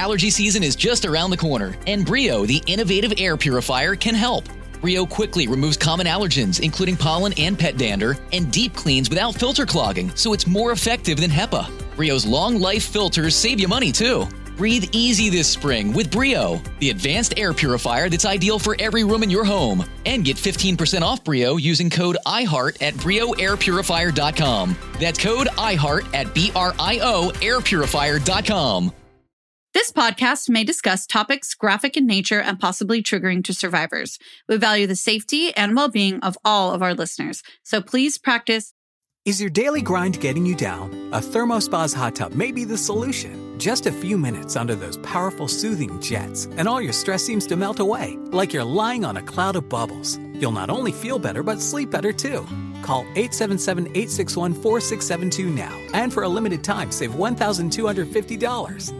Allergy season is just around the corner, and Brio, the innovative air purifier, can help. Brio quickly removes common allergens, including pollen and pet dander, and deep cleans without filter clogging, so it's more effective than HEPA. Brio's long life filters save you money too. Breathe easy this spring with Brio, the advanced air purifier that's ideal for every room in your home. And get 15% off Brio using code IHEART at BrioAirPurifier.com. That's code IHEART at B R I O AirPurifier.com. This podcast may discuss topics graphic in nature and possibly triggering to survivors. We value the safety and well being of all of our listeners, so please practice. Is your daily grind getting you down? A Thermospa's hot tub may be the solution. Just a few minutes under those powerful soothing jets, and all your stress seems to melt away, like you're lying on a cloud of bubbles. You'll not only feel better, but sleep better too. Call 877 861 4672 now, and for a limited time, save $1,250.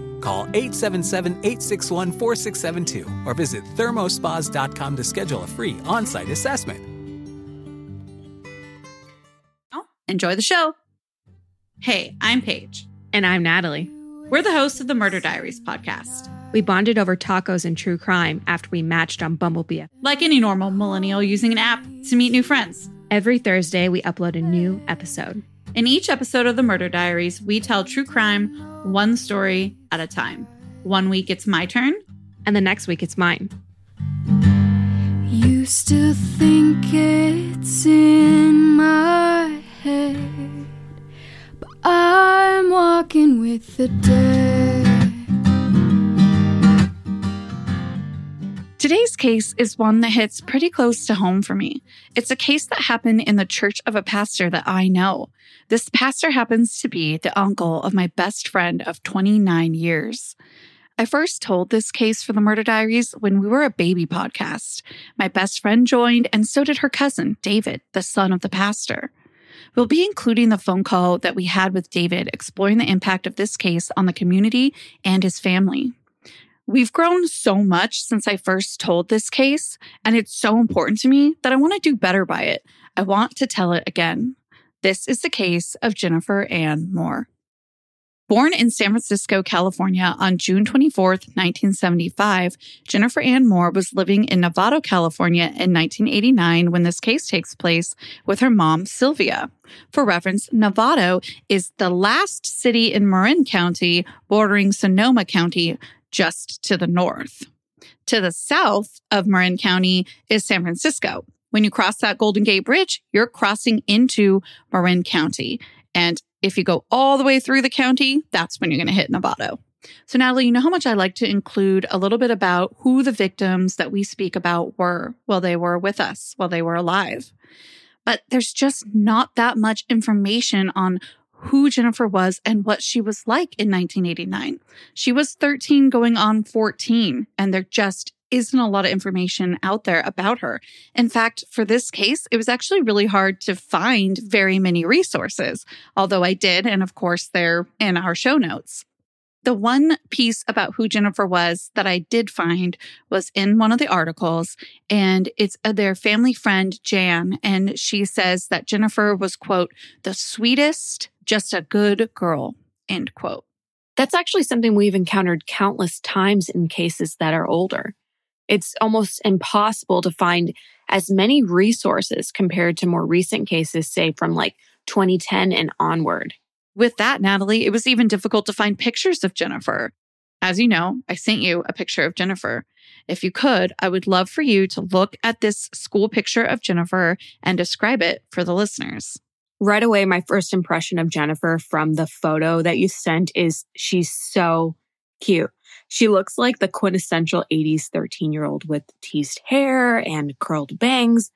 Call 877 861 4672 or visit thermospas.com to schedule a free on site assessment. Enjoy the show. Hey, I'm Paige. And I'm Natalie. We're the hosts of the Murder Diaries podcast. We bonded over tacos and true crime after we matched on Bumblebee. Like any normal millennial using an app to meet new friends. Every Thursday, we upload a new episode. In each episode of the Murder Diaries, we tell true crime one story at a time. One week it's my turn, and the next week it's mine. You still think it's in my head, but I'm walking with the dead. Today's case is one that hits pretty close to home for me. It's a case that happened in the church of a pastor that I know. This pastor happens to be the uncle of my best friend of 29 years. I first told this case for the Murder Diaries when we were a baby podcast. My best friend joined, and so did her cousin, David, the son of the pastor. We'll be including the phone call that we had with David exploring the impact of this case on the community and his family. We've grown so much since I first told this case, and it's so important to me that I want to do better by it. I want to tell it again. This is the case of Jennifer Anne Moore. Born in San Francisco, California on June 24, 1975, Jennifer Anne Moore was living in Novato, California in 1989 when this case takes place with her mom, Sylvia. For reference, Novato is the last city in Marin County bordering Sonoma County just to the north. To the south of Marin County is San Francisco. When you cross that Golden Gate Bridge, you're crossing into Marin County. And if you go all the way through the county, that's when you're going to hit Novato. So, Natalie, you know how much I like to include a little bit about who the victims that we speak about were while they were with us, while they were alive. But there's just not that much information on who Jennifer was and what she was like in 1989. She was 13 going on 14, and there just isn't a lot of information out there about her. In fact, for this case, it was actually really hard to find very many resources, although I did. And of course, they're in our show notes. The one piece about who Jennifer was that I did find was in one of the articles, and it's uh, their family friend, Jan. And she says that Jennifer was, quote, the sweetest, just a good girl, end quote. That's actually something we've encountered countless times in cases that are older. It's almost impossible to find as many resources compared to more recent cases, say from like 2010 and onward. With that, Natalie, it was even difficult to find pictures of Jennifer. As you know, I sent you a picture of Jennifer. If you could, I would love for you to look at this school picture of Jennifer and describe it for the listeners. Right away, my first impression of Jennifer from the photo that you sent is she's so cute. She looks like the quintessential 80s 13 year old with teased hair and curled bangs,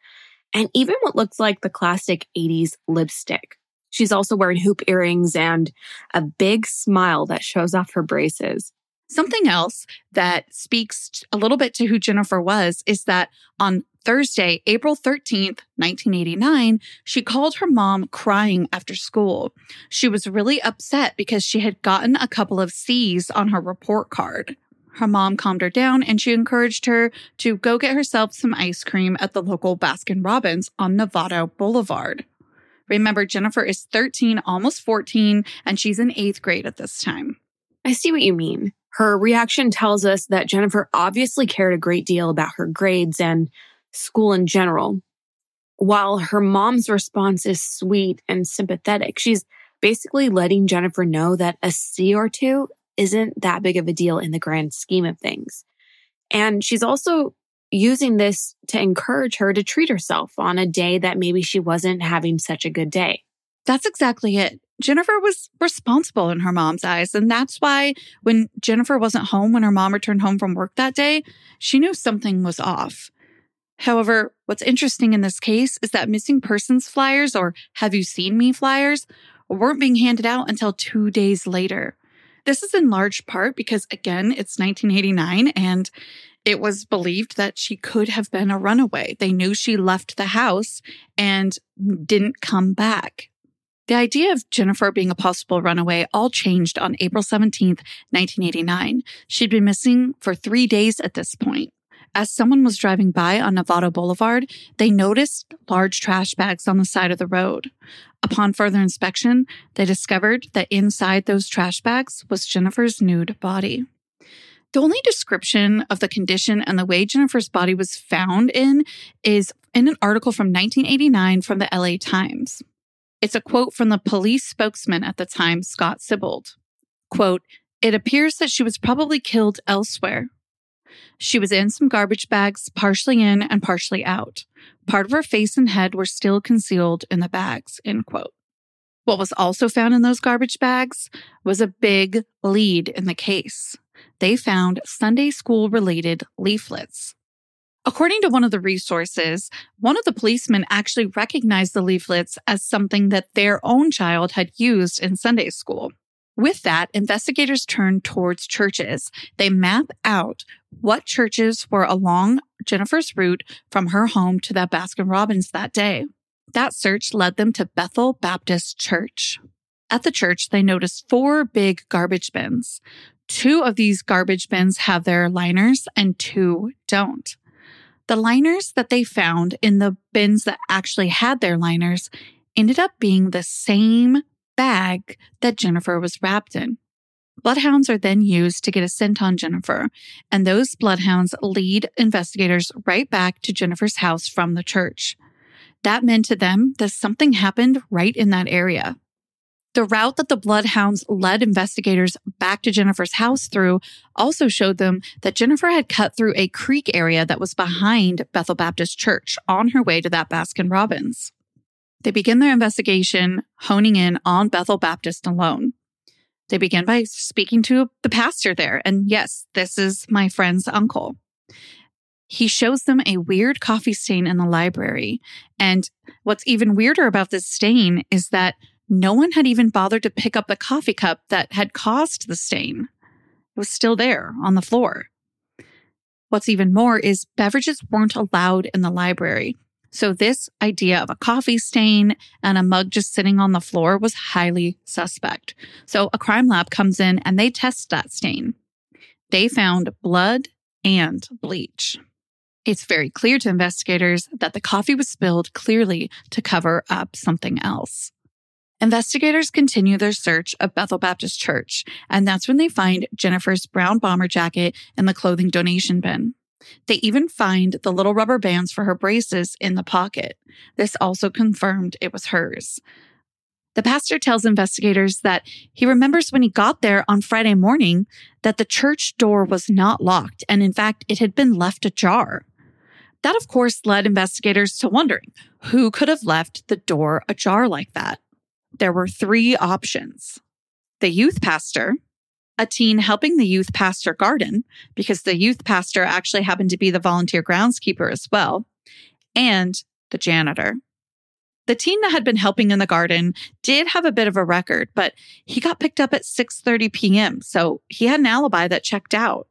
and even what looks like the classic 80s lipstick. She's also wearing hoop earrings and a big smile that shows off her braces. Something else that speaks a little bit to who Jennifer was is that on Thursday, April 13th, 1989, she called her mom crying after school. She was really upset because she had gotten a couple of C's on her report card. Her mom calmed her down and she encouraged her to go get herself some ice cream at the local Baskin Robbins on Novato Boulevard. Remember, Jennifer is 13, almost 14, and she's in eighth grade at this time. I see what you mean. Her reaction tells us that Jennifer obviously cared a great deal about her grades and school in general. While her mom's response is sweet and sympathetic, she's basically letting Jennifer know that a C or two isn't that big of a deal in the grand scheme of things. And she's also using this to encourage her to treat herself on a day that maybe she wasn't having such a good day. That's exactly it. Jennifer was responsible in her mom's eyes. And that's why when Jennifer wasn't home, when her mom returned home from work that day, she knew something was off. However, what's interesting in this case is that missing persons flyers or have you seen me flyers weren't being handed out until two days later. This is in large part because, again, it's 1989 and it was believed that she could have been a runaway. They knew she left the house and didn't come back. The idea of Jennifer being a possible runaway all changed on April 17th, 1989. She'd been missing for three days at this point. As someone was driving by on Novato Boulevard, they noticed large trash bags on the side of the road. Upon further inspection, they discovered that inside those trash bags was Jennifer's nude body. The only description of the condition and the way Jennifer's body was found in is in an article from 1989 from the LA Times. It's a quote from the police spokesman at the time, Scott Sibbald. Quote, it appears that she was probably killed elsewhere, she was in some garbage bags, partially in and partially out. Part of her face and head were still concealed in the bags, end quote. What was also found in those garbage bags was a big lead in the case. They found Sunday school related leaflets. According to one of the resources, one of the policemen actually recognized the leaflets as something that their own child had used in Sunday school. With that, investigators turn towards churches. They map out what churches were along Jennifer's route from her home to that Baskin Robbins that day. That search led them to Bethel Baptist Church. At the church, they noticed four big garbage bins. Two of these garbage bins have their liners and two don't. The liners that they found in the bins that actually had their liners ended up being the same bag that Jennifer was wrapped in. Bloodhounds are then used to get a scent on Jennifer, and those bloodhounds lead investigators right back to Jennifer's house from the church. That meant to them that something happened right in that area. The route that the bloodhounds led investigators back to Jennifer's house through also showed them that Jennifer had cut through a creek area that was behind Bethel Baptist Church on her way to that Baskin Robbins. They begin their investigation honing in on Bethel Baptist alone. They begin by speaking to the pastor there. And yes, this is my friend's uncle. He shows them a weird coffee stain in the library. And what's even weirder about this stain is that no one had even bothered to pick up the coffee cup that had caused the stain. It was still there on the floor. What's even more is beverages weren't allowed in the library. So this idea of a coffee stain and a mug just sitting on the floor was highly suspect. So a crime lab comes in and they test that stain. They found blood and bleach. It's very clear to investigators that the coffee was spilled clearly to cover up something else. Investigators continue their search of Bethel Baptist Church, and that's when they find Jennifer's brown bomber jacket in the clothing donation bin. They even find the little rubber bands for her braces in the pocket. This also confirmed it was hers. The pastor tells investigators that he remembers when he got there on Friday morning that the church door was not locked, and in fact, it had been left ajar. That, of course, led investigators to wondering who could have left the door ajar like that. There were three options the youth pastor, a teen helping the youth pastor garden because the youth pastor actually happened to be the volunteer groundskeeper as well, and the janitor. The teen that had been helping in the garden did have a bit of a record, but he got picked up at 6:30 p.m., so he had an alibi that checked out.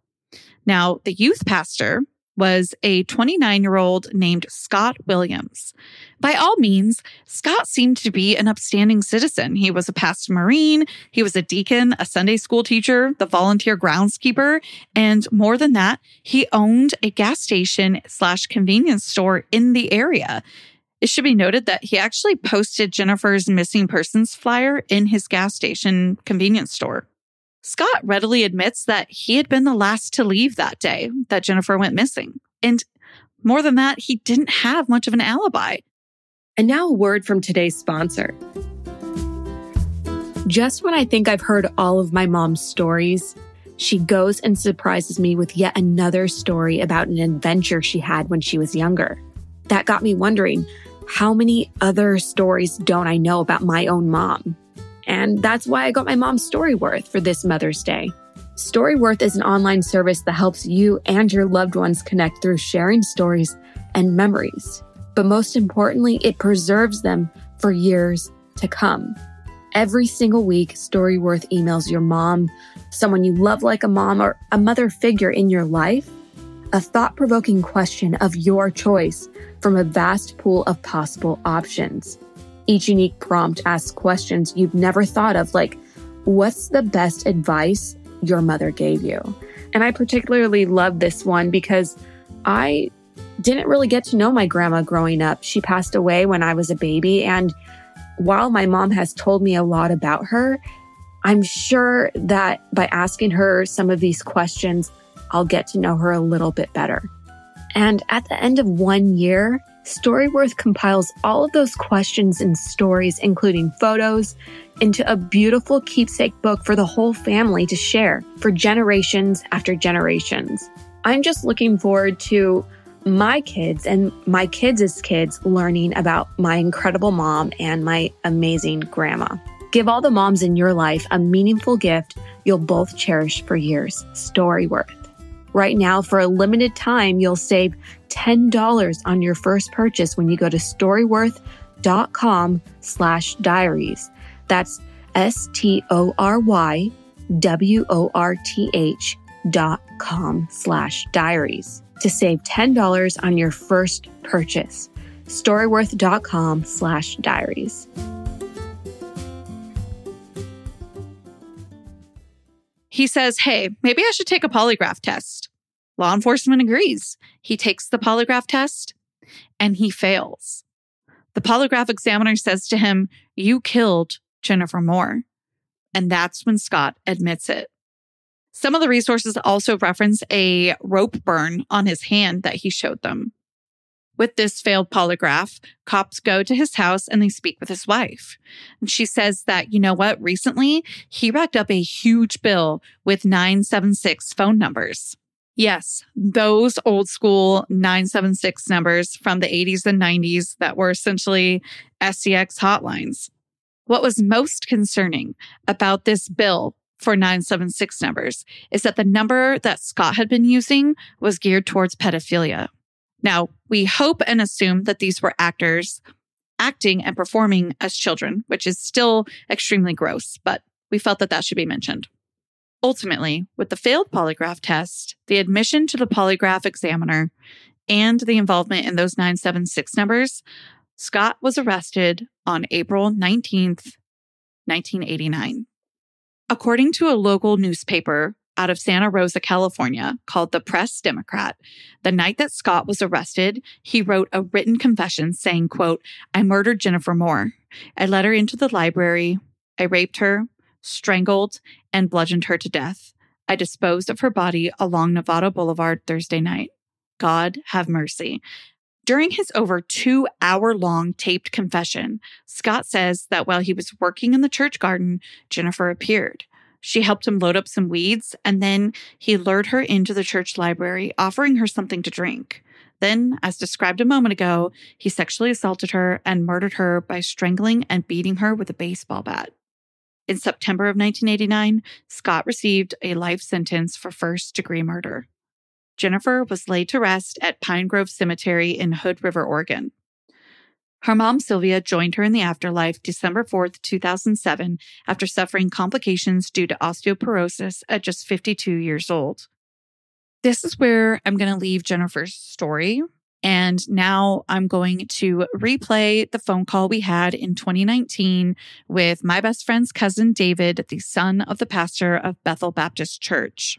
Now, the youth pastor was a 29 year old named Scott Williams. By all means, Scott seemed to be an upstanding citizen. He was a past Marine, he was a deacon, a Sunday school teacher, the volunteer groundskeeper, and more than that, he owned a gas station slash convenience store in the area. It should be noted that he actually posted Jennifer's missing persons flyer in his gas station convenience store. Scott readily admits that he had been the last to leave that day that Jennifer went missing. And more than that, he didn't have much of an alibi. And now a word from today's sponsor. Just when I think I've heard all of my mom's stories, she goes and surprises me with yet another story about an adventure she had when she was younger. That got me wondering how many other stories don't I know about my own mom? And that's why I got my mom's Storyworth for this Mother's Day. Storyworth is an online service that helps you and your loved ones connect through sharing stories and memories. But most importantly, it preserves them for years to come. Every single week, Storyworth emails your mom, someone you love like a mom, or a mother figure in your life, a thought provoking question of your choice from a vast pool of possible options. Each unique prompt asks questions you've never thought of, like, what's the best advice your mother gave you? And I particularly love this one because I didn't really get to know my grandma growing up. She passed away when I was a baby. And while my mom has told me a lot about her, I'm sure that by asking her some of these questions, I'll get to know her a little bit better. And at the end of one year, Storyworth compiles all of those questions and stories, including photos, into a beautiful keepsake book for the whole family to share for generations after generations. I'm just looking forward to my kids and my kids' kids learning about my incredible mom and my amazing grandma. Give all the moms in your life a meaningful gift you'll both cherish for years. Storyworth. Right now, for a limited time, you'll save $10 on your first purchase when you go to storyworth.com slash diaries. That's S-T-O-R-Y W-O-R-T-H dot com slash diaries to save $10 on your first purchase. Storyworth.com slash diaries. He says, Hey, maybe I should take a polygraph test. Law enforcement agrees. He takes the polygraph test and he fails. The polygraph examiner says to him, You killed Jennifer Moore. And that's when Scott admits it. Some of the resources also reference a rope burn on his hand that he showed them. With this failed polygraph, cops go to his house and they speak with his wife. And she says that, you know what, recently he racked up a huge bill with 976 phone numbers. Yes, those old school 976 numbers from the 80s and 90s that were essentially SCX hotlines. What was most concerning about this bill for 976 numbers is that the number that Scott had been using was geared towards pedophilia. Now, we hope and assume that these were actors acting and performing as children, which is still extremely gross, but we felt that that should be mentioned. Ultimately, with the failed polygraph test, the admission to the polygraph examiner, and the involvement in those 976 numbers, Scott was arrested on April 19th, 1989. According to a local newspaper, out of Santa Rosa, California, called the Press Democrat. The night that Scott was arrested, he wrote a written confession saying, quote, I murdered Jennifer Moore. I led her into the library. I raped her, strangled, and bludgeoned her to death. I disposed of her body along Novato Boulevard Thursday night. God have mercy. During his over two hour long taped confession, Scott says that while he was working in the church garden, Jennifer appeared. She helped him load up some weeds, and then he lured her into the church library, offering her something to drink. Then, as described a moment ago, he sexually assaulted her and murdered her by strangling and beating her with a baseball bat. In September of 1989, Scott received a life sentence for first degree murder. Jennifer was laid to rest at Pine Grove Cemetery in Hood River, Oregon. Her mom, Sylvia, joined her in the afterlife December 4th, 2007, after suffering complications due to osteoporosis at just 52 years old. This is where I'm going to leave Jennifer's story. And now I'm going to replay the phone call we had in 2019 with my best friend's cousin, David, the son of the pastor of Bethel Baptist Church.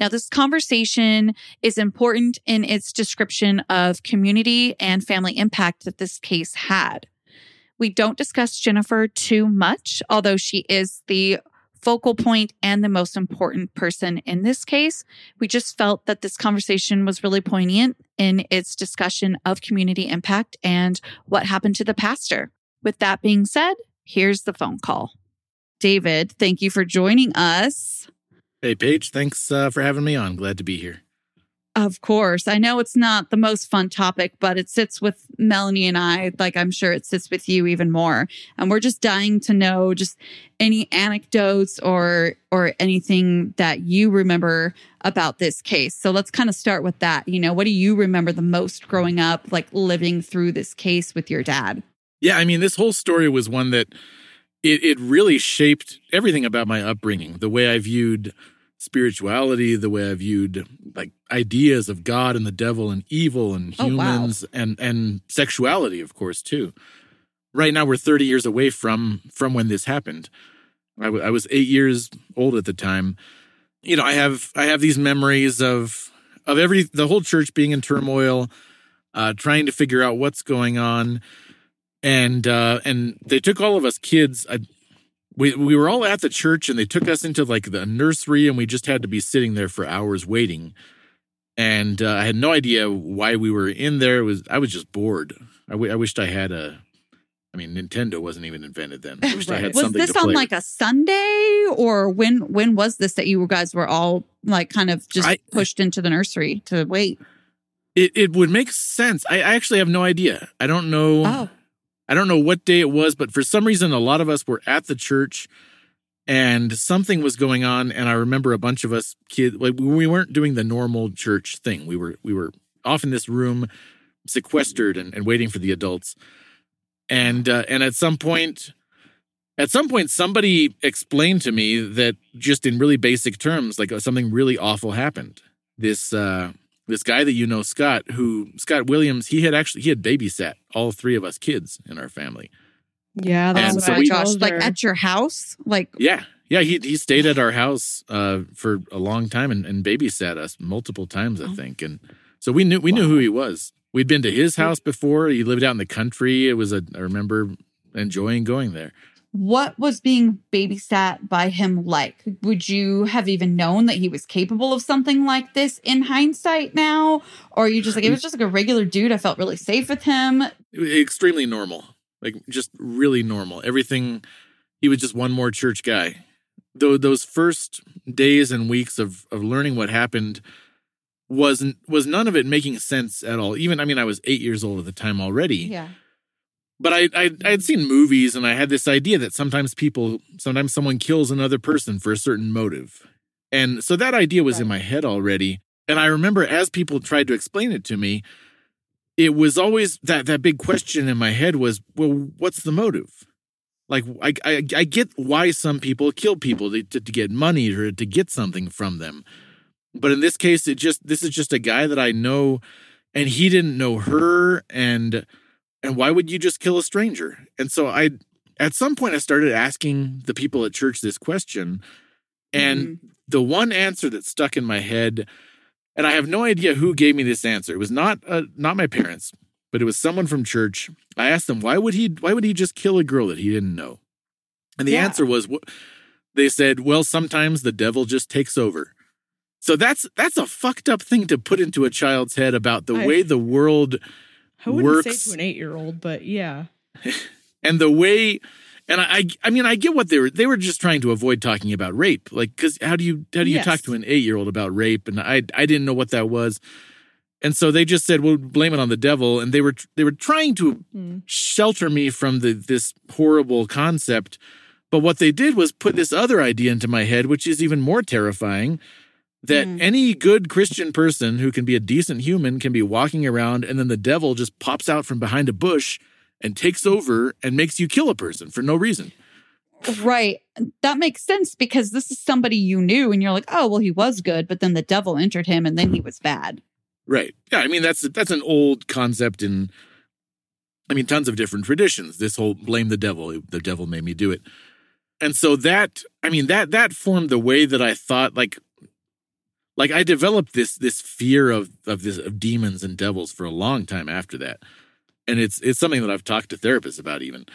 Now, this conversation is important in its description of community and family impact that this case had. We don't discuss Jennifer too much, although she is the focal point and the most important person in this case. We just felt that this conversation was really poignant in its discussion of community impact and what happened to the pastor. With that being said, here's the phone call. David, thank you for joining us. Hey, Paige, thanks uh, for having me on. Glad to be here. Of course. I know it's not the most fun topic, but it sits with Melanie and I, like I'm sure it sits with you even more. And we're just dying to know just any anecdotes or or anything that you remember about this case. So let's kind of start with that. You know, what do you remember the most growing up, like living through this case with your dad? Yeah, I mean, this whole story was one that it, it really shaped everything about my upbringing, the way I viewed spirituality, the way I viewed like ideas of God and the devil and evil and humans oh, wow. and and sexuality, of course, too. Right now, we're 30 years away from from when this happened. I, w- I was eight years old at the time. You know, I have I have these memories of of every the whole church being in turmoil, uh, trying to figure out what's going on, and uh, and they took all of us kids. I, we we were all at the church and they took us into like the nursery and we just had to be sitting there for hours waiting. And uh, i had no idea why we were in there. It was i was just bored. I, w- I wished i had a i mean nintendo wasn't even invented then. I wished right. I had was this on like a sunday? Or when when was this that you guys were all like kind of just I, pushed into the nursery to wait? It, it would make sense. I, I actually have no idea. I don't know oh I don't know what day it was, but for some reason, a lot of us were at the church and something was going on. And I remember a bunch of us kids, like we weren't doing the normal church thing. We were, we were off in this room, sequestered and, and waiting for the adults. And, uh, and at some point, at some point, somebody explained to me that just in really basic terms, like something really awful happened. This, uh, this guy that you know, Scott, who Scott Williams, he had actually he had babysat all three of us kids in our family. Yeah, that's and what so I we, gosh, like at your house, like yeah, yeah. He he stayed at our house uh, for a long time and, and babysat us multiple times, I oh. think. And so we knew we wow. knew who he was. We'd been to his house before. He lived out in the country. It was a I remember enjoying going there what was being babysat by him like? Would you have even known that he was capable of something like this in hindsight now? Or are you just like, it was just like a regular dude. I felt really safe with him. Extremely normal. Like just really normal. Everything, he was just one more church guy. Though those first days and weeks of, of learning what happened wasn't was none of it making sense at all. Even I mean, I was eight years old at the time already. Yeah but I, I I had seen movies and I had this idea that sometimes people sometimes someone kills another person for a certain motive. And so that idea was right. in my head already. And I remember as people tried to explain it to me, it was always that that big question in my head was, well, what's the motive? Like I I, I get why some people kill people to, to, to get money or to get something from them. But in this case, it just this is just a guy that I know and he didn't know her and and why would you just kill a stranger? And so I, at some point, I started asking the people at church this question. And mm-hmm. the one answer that stuck in my head, and I have no idea who gave me this answer. It was not uh, not my parents, but it was someone from church. I asked them why would he why would he just kill a girl that he didn't know? And the yeah. answer was they said, "Well, sometimes the devil just takes over." So that's that's a fucked up thing to put into a child's head about the I, way the world I wouldn't works. say to an eight year old, but yeah. and the way and I, I mean, I get what they were. They were just trying to avoid talking about rape, like because how do you how do you yes. talk to an eight year old about rape? And I I didn't know what that was, and so they just said, "Well, blame it on the devil." And they were they were trying to mm. shelter me from the this horrible concept, but what they did was put this other idea into my head, which is even more terrifying, that mm. any good Christian person who can be a decent human can be walking around and then the devil just pops out from behind a bush and takes over and makes you kill a person for no reason. Right. That makes sense because this is somebody you knew and you're like, oh, well, he was good, but then the devil entered him and then he was bad. Right. Yeah. I mean, that's that's an old concept in, I mean, tons of different traditions. This whole blame the devil. The devil made me do it. And so that, I mean, that that formed the way that I thought. Like, like I developed this this fear of of this of demons and devils for a long time after that, and it's it's something that I've talked to therapists about even.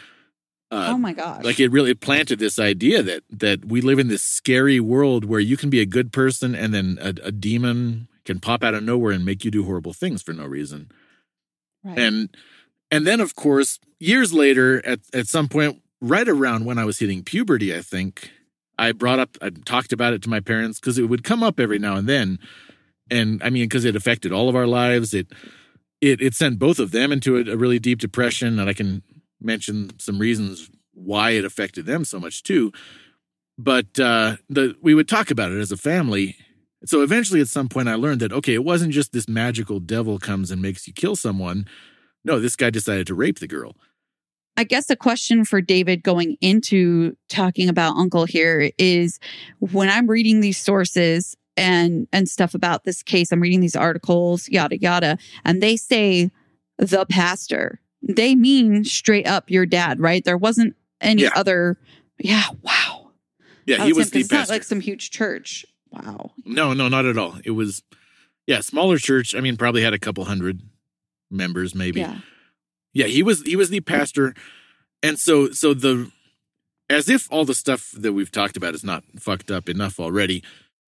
Uh, oh my gosh! Like it really planted this idea that that we live in this scary world where you can be a good person and then a, a demon can pop out of nowhere and make you do horrible things for no reason. Right. And and then of course, years later, at at some point, right around when I was hitting puberty, I think, I brought up I talked about it to my parents because it would come up every now and then. And I mean, because it affected all of our lives, it it it sent both of them into a, a really deep depression, and I can mention some reasons why it affected them so much too. But uh, the we would talk about it as a family. So eventually, at some point, I learned that okay, it wasn't just this magical devil comes and makes you kill someone. No, this guy decided to rape the girl. I guess a question for David going into talking about Uncle here is when I'm reading these sources and and stuff about this case, I'm reading these articles, yada yada, and they say the pastor they mean straight up your dad, right? There wasn't any yeah. other. Yeah. Wow. Yeah, he was the It's not like some huge church. Wow. No, no, not at all. It was, yeah, smaller church. I mean, probably had a couple hundred members, maybe. Yeah. Yeah, he was he was the pastor, and so so the as if all the stuff that we've talked about is not fucked up enough already.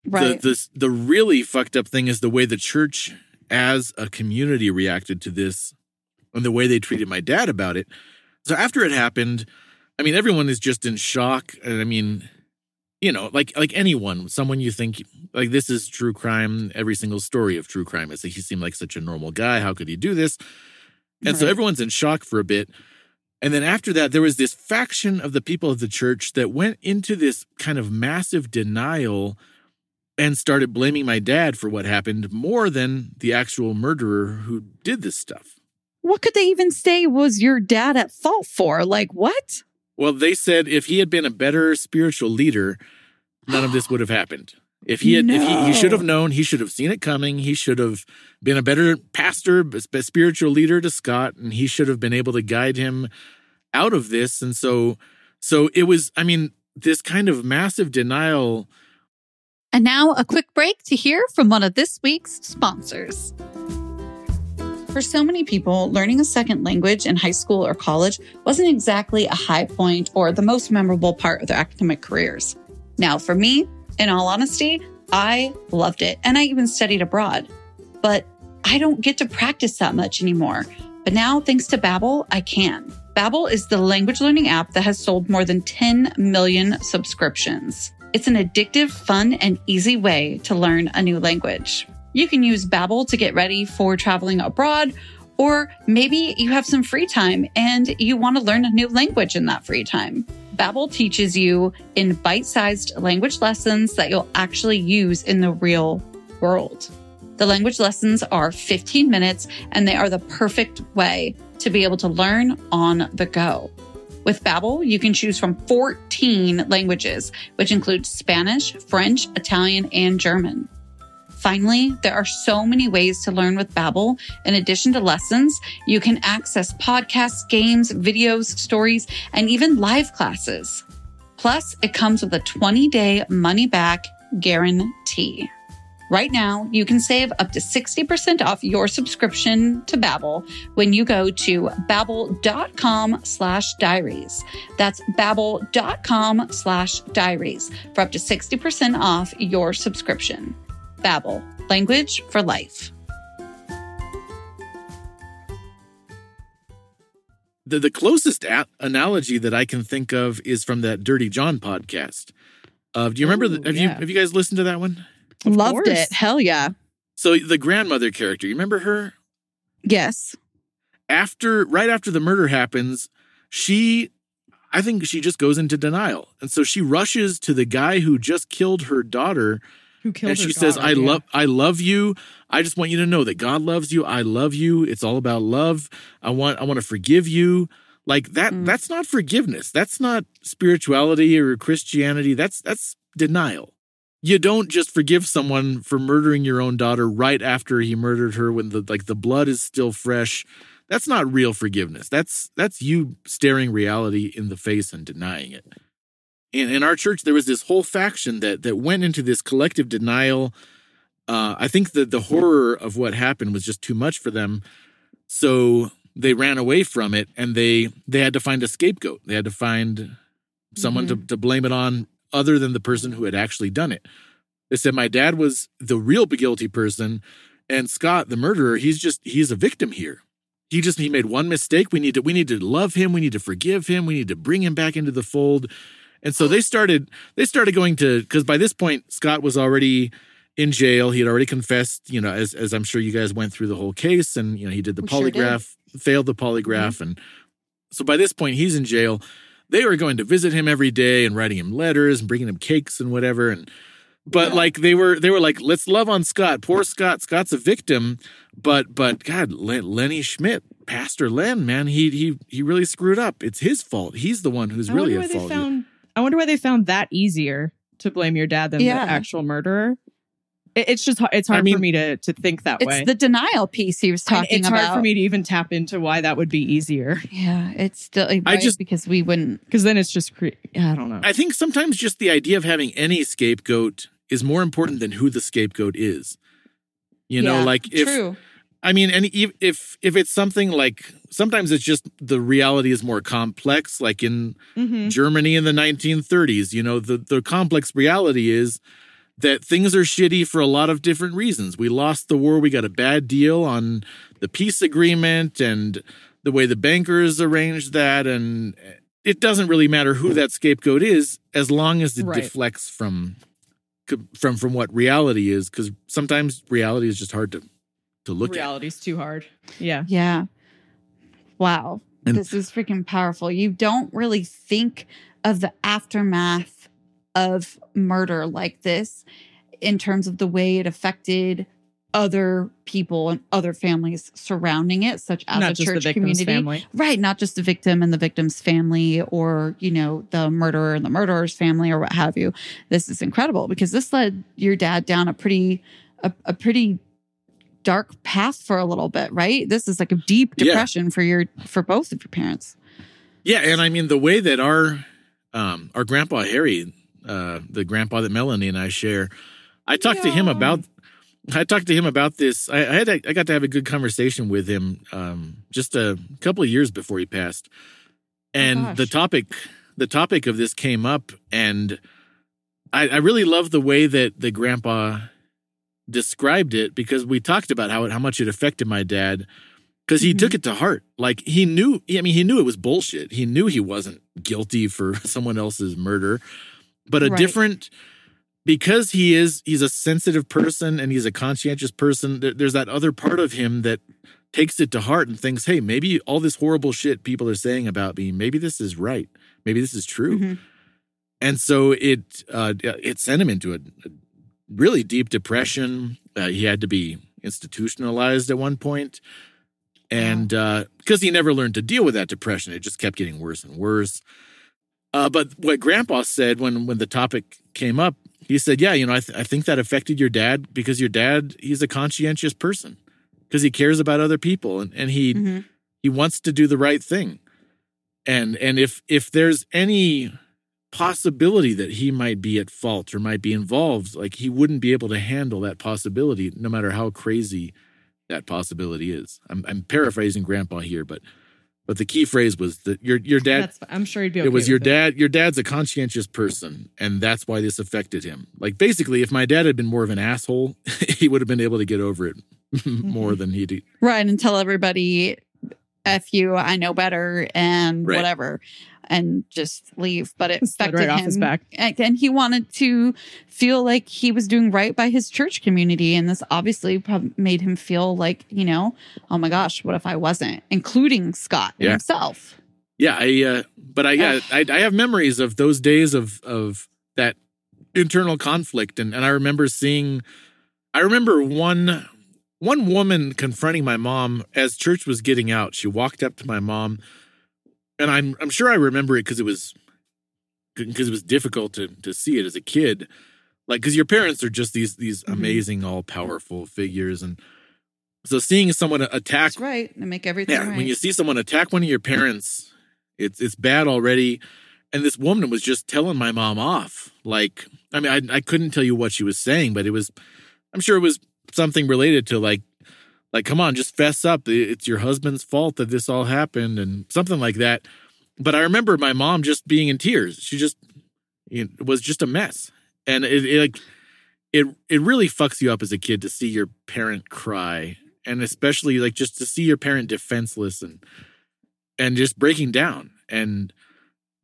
Right. The, the the really fucked up thing is the way the church as a community reacted to this and the way they treated my dad about it. So after it happened, I mean, everyone is just in shock. And I mean, you know, like like anyone, someone you think like this is true crime. Every single story of true crime is like he seemed like such a normal guy. How could he do this? And right. so everyone's in shock for a bit. And then after that, there was this faction of the people of the church that went into this kind of massive denial and started blaming my dad for what happened more than the actual murderer who did this stuff what could they even say was your dad at fault for? Like, what? Well, they said if he had been a better spiritual leader, none of this would have happened. If he had, no. if he, he should have known, he should have seen it coming. He should have been a better pastor, spiritual leader to Scott, and he should have been able to guide him out of this. And so, so it was. I mean, this kind of massive denial. And now a quick break to hear from one of this week's sponsors. For so many people, learning a second language in high school or college wasn't exactly a high point or the most memorable part of their academic careers. Now, for me, in all honesty, I loved it and I even studied abroad. But I don't get to practice that much anymore. But now, thanks to Babbel, I can. Babbel is the language learning app that has sold more than 10 million subscriptions. It's an addictive, fun, and easy way to learn a new language. You can use Babbel to get ready for traveling abroad, or maybe you have some free time and you want to learn a new language in that free time. Babbel teaches you in bite-sized language lessons that you'll actually use in the real world. The language lessons are 15 minutes and they are the perfect way to be able to learn on the go. With Babbel, you can choose from 14 languages, which include Spanish, French, Italian, and German. Finally, there are so many ways to learn with Babbel. In addition to lessons, you can access podcasts, games, videos, stories, and even live classes. Plus, it comes with a 20-day money-back guarantee. Right now, you can save up to 60% off your subscription to Babbel when you go to babbel.com slash diaries. That's babbel.com slash diaries for up to 60% off your subscription. Babbel, language for life. The, the closest a- analogy that I can think of is from that Dirty John podcast. Uh, do you remember? Ooh, the, have yeah. you have you guys listened to that one? Of Loved course. it. Hell yeah. So the grandmother character, you remember her? Yes. After right after the murder happens, she I think she just goes into denial. And so she rushes to the guy who just killed her daughter who killed and she says i yeah. love i love you i just want you to know that god loves you i love you it's all about love i want i want to forgive you Like that Mm. that's not forgiveness. That's not spirituality or Christianity. That's that's denial. You don't just forgive someone for murdering your own daughter right after he murdered her when the like the blood is still fresh. That's not real forgiveness. That's that's you staring reality in the face and denying it. In in our church there was this whole faction that that went into this collective denial. Uh, I think that the horror of what happened was just too much for them. So they ran away from it and they they had to find a scapegoat. They had to find someone to, to blame it on other than the person who had actually done it. They said my dad was the real guilty person and Scott the murderer he's just he's a victim here. He just he made one mistake. We need to we need to love him, we need to forgive him, we need to bring him back into the fold. And so they started they started going to cuz by this point Scott was already in jail. He had already confessed, you know, as as I'm sure you guys went through the whole case and you know he did the We sure did. polygraph, failed the polygraph mm-hmm. and so by this point he's in jail. They were going to visit him every day and writing him letters and bringing him cakes and whatever and but like they were they were like let's love on Scott. Poor Scott. Scott's a victim, but but God, Lenny Schmidt, Pastor Len, man, he he he really screwed up. It's his fault. He's the one who's I really at fault. They found. I wonder why they found that easier to blame your dad than Yeah. the actual murderer. It- it's just it's hard I mean- for me to to think that It's way. It's the denial piece he was talking it's about. It's hard for me to even tap into why that would be easier Yeah, it's still right, I just- because we wouldn't. because then it's just cre- I don't know. I think sometimes just the idea of having any scapegoat is more important than who the scapegoat is. You know, Yeah, like if true. I mean, and if if it's something like sometimes it's just the reality is more complex. Like in Mhm. Germany in the 1930s, you know, the the complex reality is that things are shitty for a lot of different reasons. We lost the war, we got a bad deal on the peace agreement and the way the bankers arranged that and it doesn't really matter who that scapegoat is as long as it Right. deflects from from from what reality is cuz sometimes reality is just hard to to look at. Reality's too hard. Yeah. Yeah. Wow. And- this is freaking powerful. You don't really think of the aftermath of murder like this in terms of the way it affected other people and other families surrounding it, such as Not a just the church victim's community. family. Right, not just the victim and the victim's family or, you know, the murderer and the murderer's family or what have you. This is incredible because this led your dad down a pretty a, a pretty dark path for a little bit, right? This is like a deep Yeah. depression for your for both of your parents. Yeah, and I mean the way that our um our grandpa Harry, uh the grandpa that Melanie and I share, I talked to him about I talked to him about this. I, I had a, I got to have a good conversation with him um just a couple of years before he passed. And gosh. the topic the topic of this came up and I, I really love the way that the grandpa described it because we talked about how it, how much it affected my dad because he Mhm. took it to heart. Like he knew, I mean, he knew it was bullshit. He knew he wasn't guilty for someone else's murder, but a Right. different because he is he's a sensitive person and he's a conscientious person. There, there's that other part of him that takes it to heart and thinks, hey, maybe all this horrible shit people are saying about me, maybe this is right. Maybe this is true. Mhm. And so it uh, it sent him into a, a really deep depression. Uh, he had to be institutionalized at one point, and because he never learned to deal with that depression, it just kept getting worse and worse. Uh, but what Grandpa said when when the topic came up, he said, "Yeah, you know, I, th- I think that affected your dad because your dad he's a conscientious person because he cares about other people and and he Mhm. he wants to do the right thing and and if if there's any possibility that he might be at fault or might be involved like he wouldn't be able to handle that possibility no matter how crazy that possibility is. I'm, I'm paraphrasing grandpa here but but the key phrase was that your your dad That's, I'm sure he'd be okay. it was your with dad your dad's a conscientious person and that's why this affected him. Like basically if my dad had been more of an asshole he would have been able to get over it more mm-hmm. than he did. Right, and tell everybody F you, I know better and Right. whatever. And just leave. But it Slid affected right him. off his back. And, and he wanted to feel like he was doing right by his church community. And this obviously made him feel like, you know, oh my gosh, what if I wasn't? Including Scott Yeah. himself. Yeah, I uh but I yeah, I I have memories of those days of of that internal conflict and and I remember seeing I remember one one woman confronting my mom as church was getting out. She walked up to my mom and I'm I'm sure I remember it because it was because it was difficult to to see it as a kid, like because your parents are just these these Mhm. amazing all powerful figures, and so seeing someone attack That's right. And make everything yeah, right. when you see someone attack one of your parents, it's it's bad already. And this woman was just telling my mom off. Like, I mean, I I couldn't tell you what she was saying, but it was, I'm sure it was something related to like, like, come on, just fess up. It's your husband's fault that this all happened, and something like that. But I remember my mom just being in tears. She just it was just a mess, and it, it like it it really fucks you up as a kid to see your parent cry and especially like just to see your parent defenseless and and just breaking down and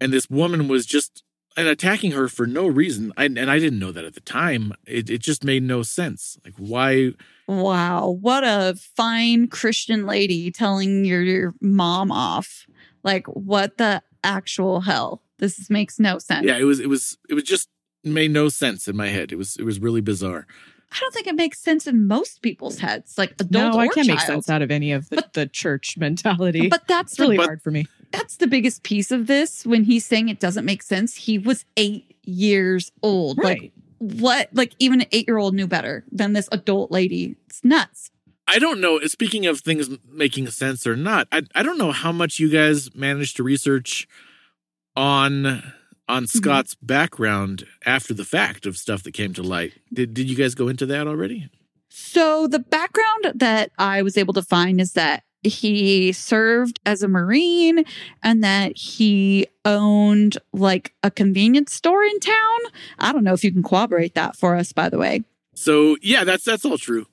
and this woman was just and attacking her for no reason I, and i didn't know that at the time it, it just made no sense like why Wow, what a fine Christian lady telling your, your mom off. Like, what the actual hell? This makes no sense. yeah it was it was it was just made no sense in my head it was it was really bizarre I don't think it makes sense in most people's heads, like adult no, or I can't make sense out of any of the, But- the church mentality. But that's it's really But- hard for me. That's the biggest piece of this. When he's saying it doesn't make sense, he was eight years old. Like, Right. what? Like, even an eight year old knew better than this adult lady. It's nuts. I don't know. Speaking of things making sense or not, I I don't know how much you guys managed to research on on mm-hmm. Scott's background after the fact of stuff that came to light. Did did you guys go into that already? So the background that I was able to find is that he served as a Marine and that he owned like a convenience store in town. I don't know if you can corroborate that for us, by the way. So yeah, that's that's all true.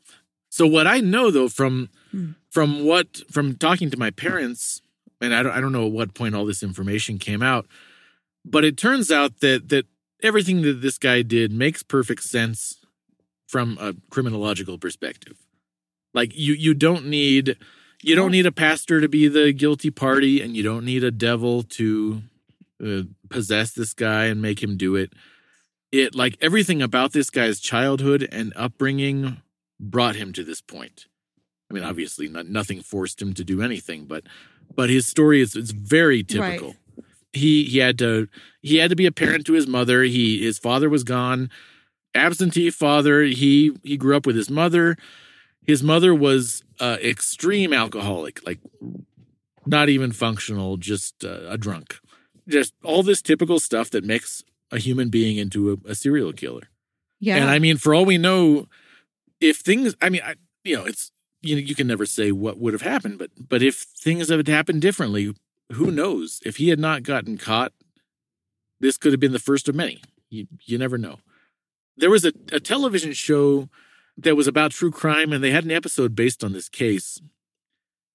So what I know though from Hmm. from what from talking to my parents, and I don't I don't know at what point all this information came out, but it turns out that that everything that this guy did makes perfect sense from a criminological perspective. Like you you don't need you don't need a pastor to be the guilty party, and you don't need a devil to uh, possess this guy and make him do it. It like everything about this guy's childhood and upbringing brought him to this point. I mean, obviously, not, nothing forced him to do anything, but but his story is it's very typical. He he had to he had to be a parent to his mother. He his father was gone, absentee father. He he grew up with his mother. His mother was uh, extreme alcoholic, like not even functional, just uh, a drunk. Just all this typical stuff that makes a human being into a, a serial killer. Yeah. And I mean, for all we know, if things, I mean, I, you know, it's you know, you can never say what would have happened, but but if things had happened differently, who knows? If he had not gotten caught, this could have been the first of many. You you never know. There was a, a television show that was about true crime, and they had an episode based on this case,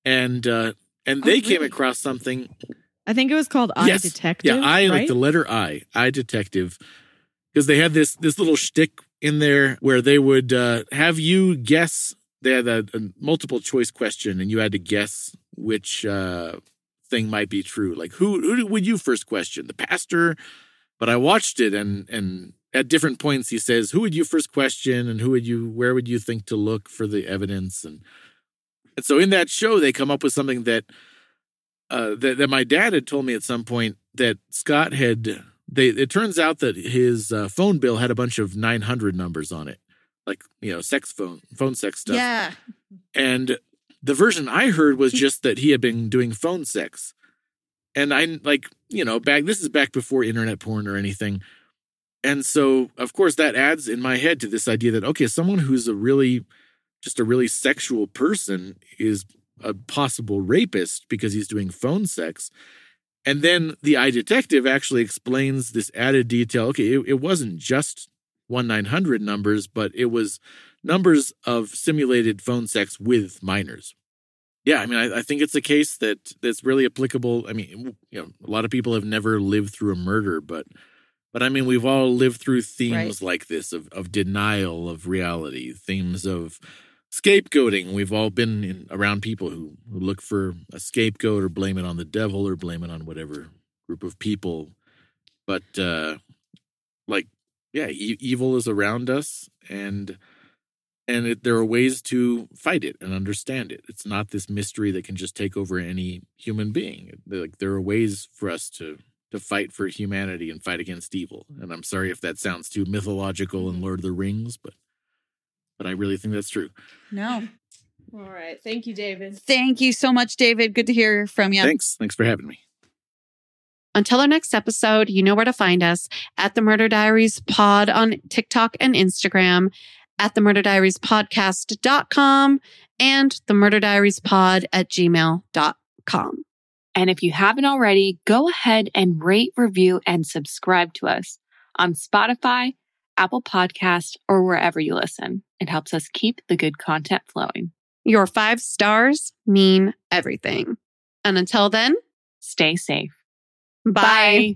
and uh and Oh, they came across something I think it was called I Yes. Detective. yeah, I like the letter I, I detective, because they had this this little shtick in there where they would uh, have you guess. They had a, a multiple choice question, and you had to guess which uh, thing might be true. Like who who would you first question? The pastor. But I watched it, and and at different points he says, "Who would you first question, and who would you where would you think to look for the evidence?" And and so in that show, they come up with something that uh, that, that my dad had told me at some point that Scott had. They it turns out that his uh, phone bill had a bunch of 900 numbers on it, like you know, sex phone, phone sex stuff. yeah. And the version I heard was just that he had been doing phone sex. And I like, you know, back this is back before internet porn or anything. And so, of course, that adds in my head to this idea that okay, someone who's a really just a really sexual person is a possible rapist because he's doing phone sex. And then the I detective actually explains this added detail. Okay, it, it wasn't just one nine hundred numbers, but it was numbers of simulated phone sex with minors. Yeah, I mean, I, I think it's a case that that's really applicable. I mean, you know, a lot of people have never lived through a murder, but but I mean, we've all lived through themes Right. like this of of denial of reality, themes of scapegoating. We've all been in, around people who, who look for a scapegoat or blame it on the devil or blame it on whatever group of people. But uh like, yeah, e- evil is around us, and and it, there are ways to fight it and understand it. It's not this mystery that can just take over any human being. Like there are ways for us to to fight for humanity and fight against evil. And I'm sorry if that sounds too mythological and mm-hmm. Lord of the Rings, but but I really think that's true. No. All right. Thank you, David. Thank you so much, David. Good to hear from you. Thanks. Thanks for having me. Until our next episode, you know where to find us at the Murder Diaries Pod on TikTok and Instagram, at the Murder Diaries Podcast.com, and the Murder Diaries Pod at gmail.com. And if you haven't already, go ahead and rate, review, and subscribe to us on Spotify, Apple Podcast, or wherever you listen. It helps us keep the good content flowing. Your five stars mean everything. And until then, Stay safe. bye.